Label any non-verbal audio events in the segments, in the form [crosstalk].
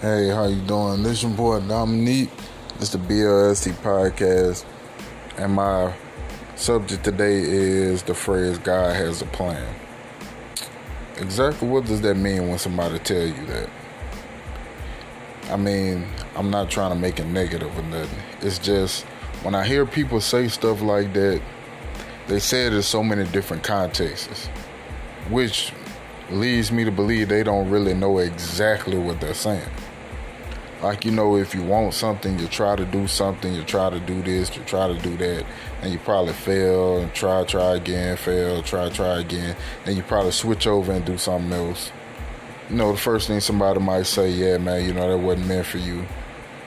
Hey, how you doing? This is your boy Dominique. It's the BLST podcast, and my subject today is the phrase "God has a plan." Exactly what does that mean when somebody tell you that? I mean, I'm not trying to make it negative or nothing. It's just when I hear people say stuff like that, they say it in so many different contexts, which leads me to believe they don't really know exactly what they're saying. Like, you know, if you want something, you try to do something, you try to do this, you try to do that, and you probably fail, and try, try again, fail, try, try again, and you probably switch over and do something else. You know, the first thing somebody might say, yeah, man, you know, that wasn't meant for you.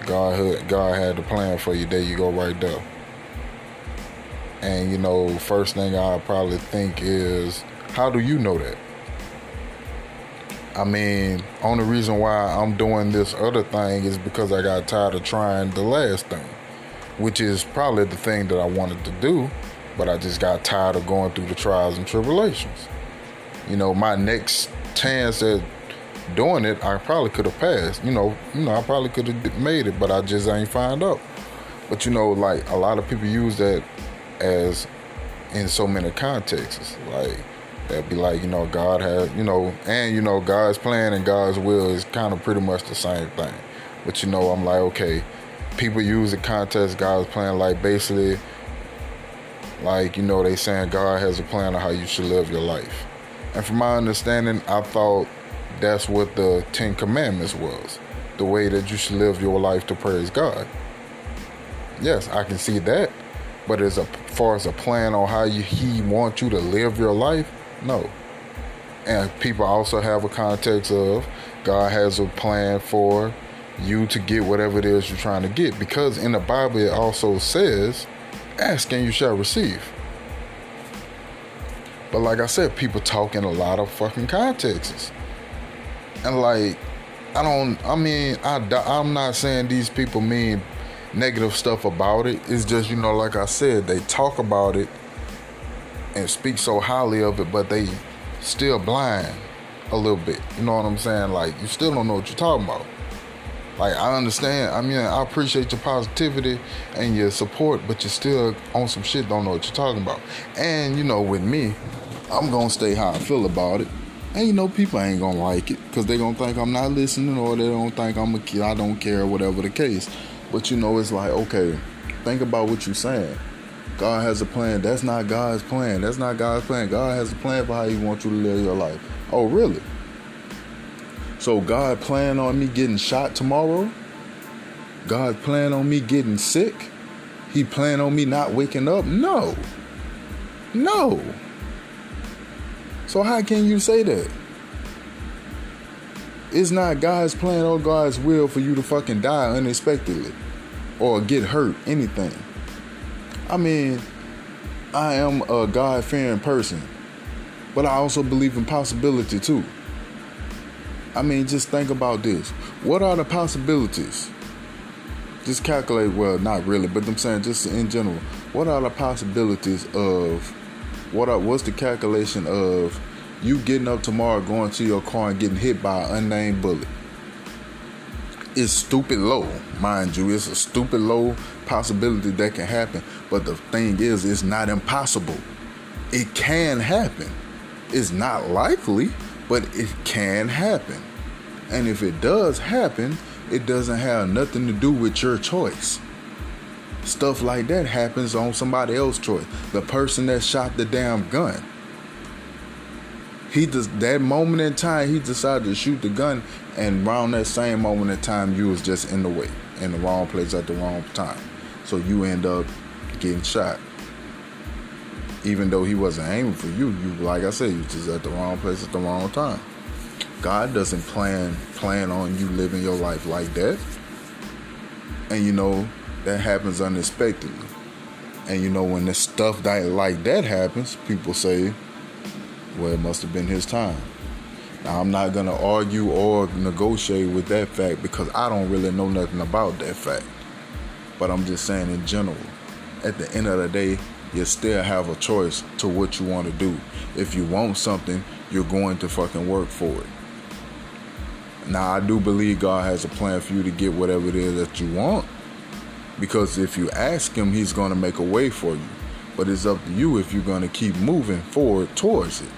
God had, God had a plan for you. There you go, right there. And, you know, first thing I probably think is, how do you know that? I mean, only reason why I'm doing this other thing is because I got tired of trying the last thing, which is probably the thing that I wanted to do, but I just got tired of going through the trials and tribulations. You know, my next chance at doing it, I probably could have passed. You know, you know, I probably could have made it, but I just ain't find out. But you know, like a lot of people use that as in so many contexts, like that'd be like you know god has you know and you know god's plan and god's will is kind of pretty much the same thing. But you know i'm like okay people use the context god's plan like basically like you know they saying god has a plan of how you should live your life. And from my understanding i thought that's what the ten commandments was the way that you should live your life to praise god. Yes i can see that but as a, far as a plan on how you, he wants you to live your life no. And people also have a context of God has a plan for you to get whatever it is you're trying to get. Because in the Bible, it also says, ask and you shall receive. But like I said, people talk in a lot of fucking contexts. And like, I don't, I mean, I, I'm not saying these people mean negative stuff about it. It's just, you know, like I said, they talk about it and speak so highly of it, but they still blind a little bit. You know what I'm saying? Like you still don't know what you're talking about. Like I understand. I mean, I appreciate your positivity and your support, but you still on some shit don't know what you're talking about. And you know, with me, I'm gonna stay how I feel about it. And you know, people ain't gonna like it because they gonna think I'm not listening or they don't think I'm a kid. I don't care, whatever the case. But you know, it's like okay, think about what you're saying. God has a plan. That's not God's plan. That's not God's plan. God has a plan for how He wants you to live your life. Oh, really? So God plan on me getting shot tomorrow? God plan on me getting sick? He plan on me not waking up? No. No. So how can you say that? It's not God's plan or God's will for you to fucking die unexpectedly or get hurt, anything. I mean, I am a God fearing person, but I also believe in possibility too. I mean, just think about this. What are the possibilities? Just calculate, well, not really, but I'm saying just in general, what are the possibilities of what are what's the calculation of you getting up tomorrow, going to your car and getting hit by an unnamed bullet? It's stupid low, mind you. It's a stupid low possibility that can happen. But the thing is, it's not impossible. It can happen. It's not likely, but it can happen. And if it does happen, it doesn't have nothing to do with your choice. Stuff like that happens on somebody else's choice. The person that shot the damn gun. He just that moment in time he decided to shoot the gun and around that same moment in time you was just in the way, in the wrong place at the wrong time. So you end up getting shot. Even though he wasn't aiming for you, you like I said, you just at the wrong place at the wrong time. God doesn't plan plan on you living your life like that. And you know, that happens unexpectedly. And you know, when the stuff that like that happens, people say, Well, it must have been his time. Now I'm not gonna argue or negotiate with that fact because I don't really know nothing about that fact. But I'm just saying in general, at the end of the day, you still have a choice to what you want to do. If you want something, you're going to fucking work for it. Now, I do believe God has a plan for you to get whatever it is that you want. Because if you ask Him, He's going to make a way for you. But it's up to you if you're going to keep moving forward towards it.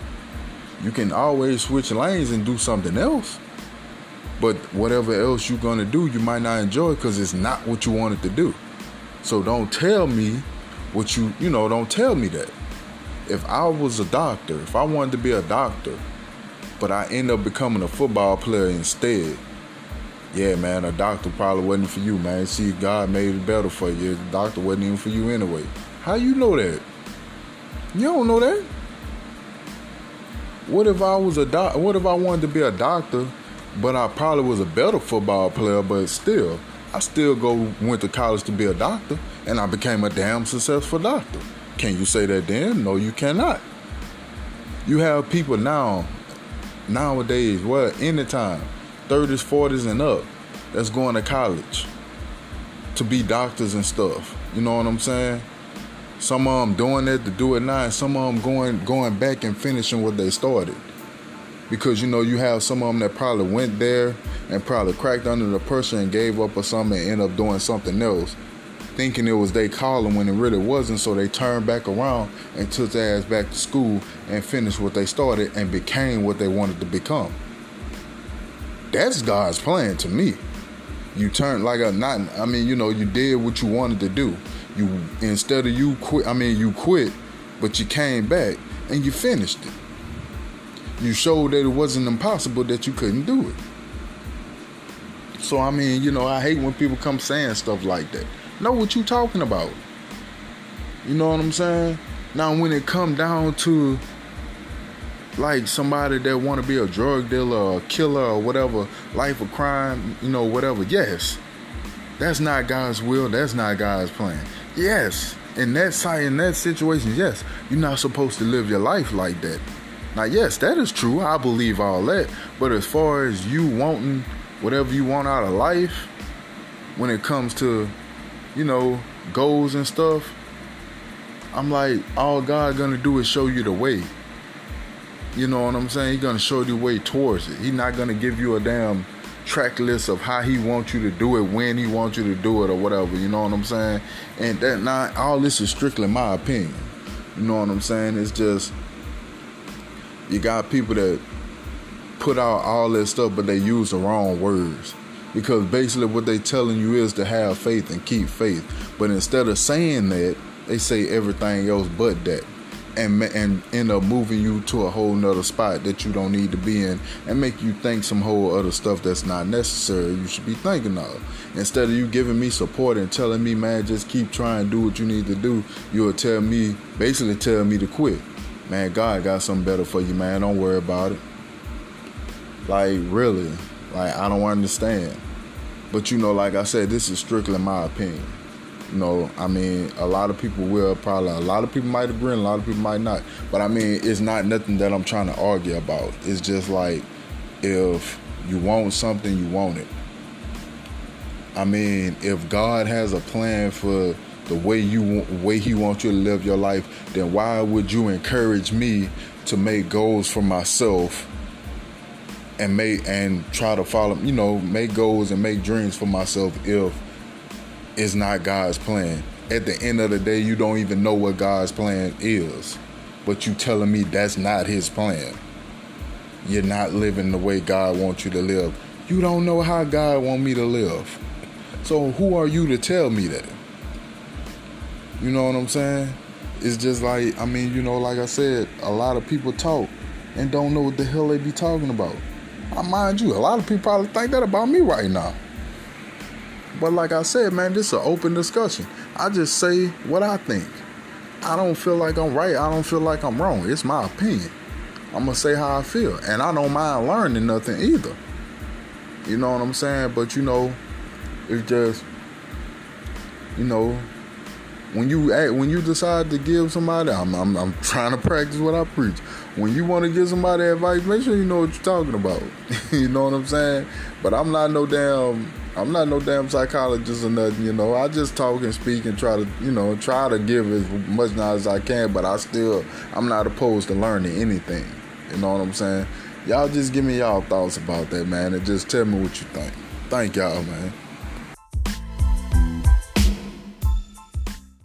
You can always switch lanes and do something else. But whatever else you're to do, you might not enjoy because it's not what you wanted to do. So don't tell me what you, you know, don't tell me that. If I was a doctor, if I wanted to be a doctor, but I end up becoming a football player instead, yeah, man, a doctor probably wasn't for you, man. See, God made it better for you. The doctor wasn't even for you anyway. How you know that? You don't know that. What if I was a doc? What if I wanted to be a doctor, but I probably was a better football player, but still, I still go went to college to be a doctor, and I became a damn successful doctor. Can you say that then? No, you cannot. You have people now, nowadays, well, anytime, 30s, 40s, and up, that's going to college to be doctors and stuff. You know what I'm saying? Some of them doing it to do it now, some of them going going back and finishing what they started. Because you know you have some of them that probably went there and probably cracked under the pressure and gave up or something and end up doing something else, thinking it was they calling when it really wasn't. So they turned back around and took their ass back to school and finished what they started and became what they wanted to become. That's God's plan to me. You turned like a not. I mean, you know, you did what you wanted to do you instead of you quit, I mean you quit, but you came back and you finished it. You showed that it wasn't impossible that you couldn't do it. So I mean, you know, I hate when people come saying stuff like that. Know what you talking about. You know what I'm saying? Now when it come down to like somebody that want to be a drug dealer or a killer or whatever, life of crime, you know, whatever, yes. That's not God's will. That's not God's plan. Yes, in that in that situation, yes, you're not supposed to live your life like that. Now, yes, that is true. I believe all that. But as far as you wanting whatever you want out of life, when it comes to, you know, goals and stuff, I'm like, all God gonna do is show you the way. You know what I'm saying? He's gonna show you the way towards it. He's not gonna give you a damn track list of how he wants you to do it, when he wants you to do it, or whatever. You know what I'm saying? And that not all this is strictly my opinion. You know what I'm saying? It's just you got people that put out all that stuff, but they use the wrong words. Because basically, what they telling you is to have faith and keep faith. But instead of saying that, they say everything else but that and and end up moving you to a whole nother spot that you don't need to be in and make you think some whole other stuff that's not necessary you should be thinking of. Instead of you giving me support and telling me man just keep trying do what you need to do you'll tell me basically tell me to quit. Man god got something better for you man. Don't worry about it. Like really. Like i don't understand. But you know like i said this is strictly my opinion you know, I mean, a lot of people will probably, a lot of people might agree, and a lot of people might not. But I mean, it's not nothing that I'm trying to argue about. It's just like, if you want something, you want it. I mean, if God has a plan for the way you way He wants you to live your life, then why would you encourage me to make goals for myself and make and try to follow, you know, make goals and make dreams for myself if is not God's plan. At the end of the day, you don't even know what God's plan is. But you telling me that's not his plan. You're not living the way God wants you to live. You don't know how God want me to live. So who are you to tell me that? You know what I'm saying? It's just like, I mean, you know, like I said, a lot of people talk and don't know what the hell they be talking about. I mind you, a lot of people probably think that about me right now. But like I said, man, this is an open discussion. I just say what I think. I don't feel like I'm right. I don't feel like I'm wrong. It's my opinion. I'm gonna say how I feel, and I don't mind learning nothing either. You know what I'm saying? But you know, it's just, you know, when you act, when you decide to give somebody, I'm, I'm, I'm [laughs] trying to practice what I preach. When you want to give somebody advice, make sure you know what you're talking about. [laughs] you know what I'm saying? But I'm not no damn I'm not no damn psychologist or nothing, you know. I just talk and speak and try to, you know, try to give as much knowledge as I can, but I still, I'm not opposed to learning anything. You know what I'm saying? Y'all just give me y'all thoughts about that, man, and just tell me what you think. Thank y'all, man.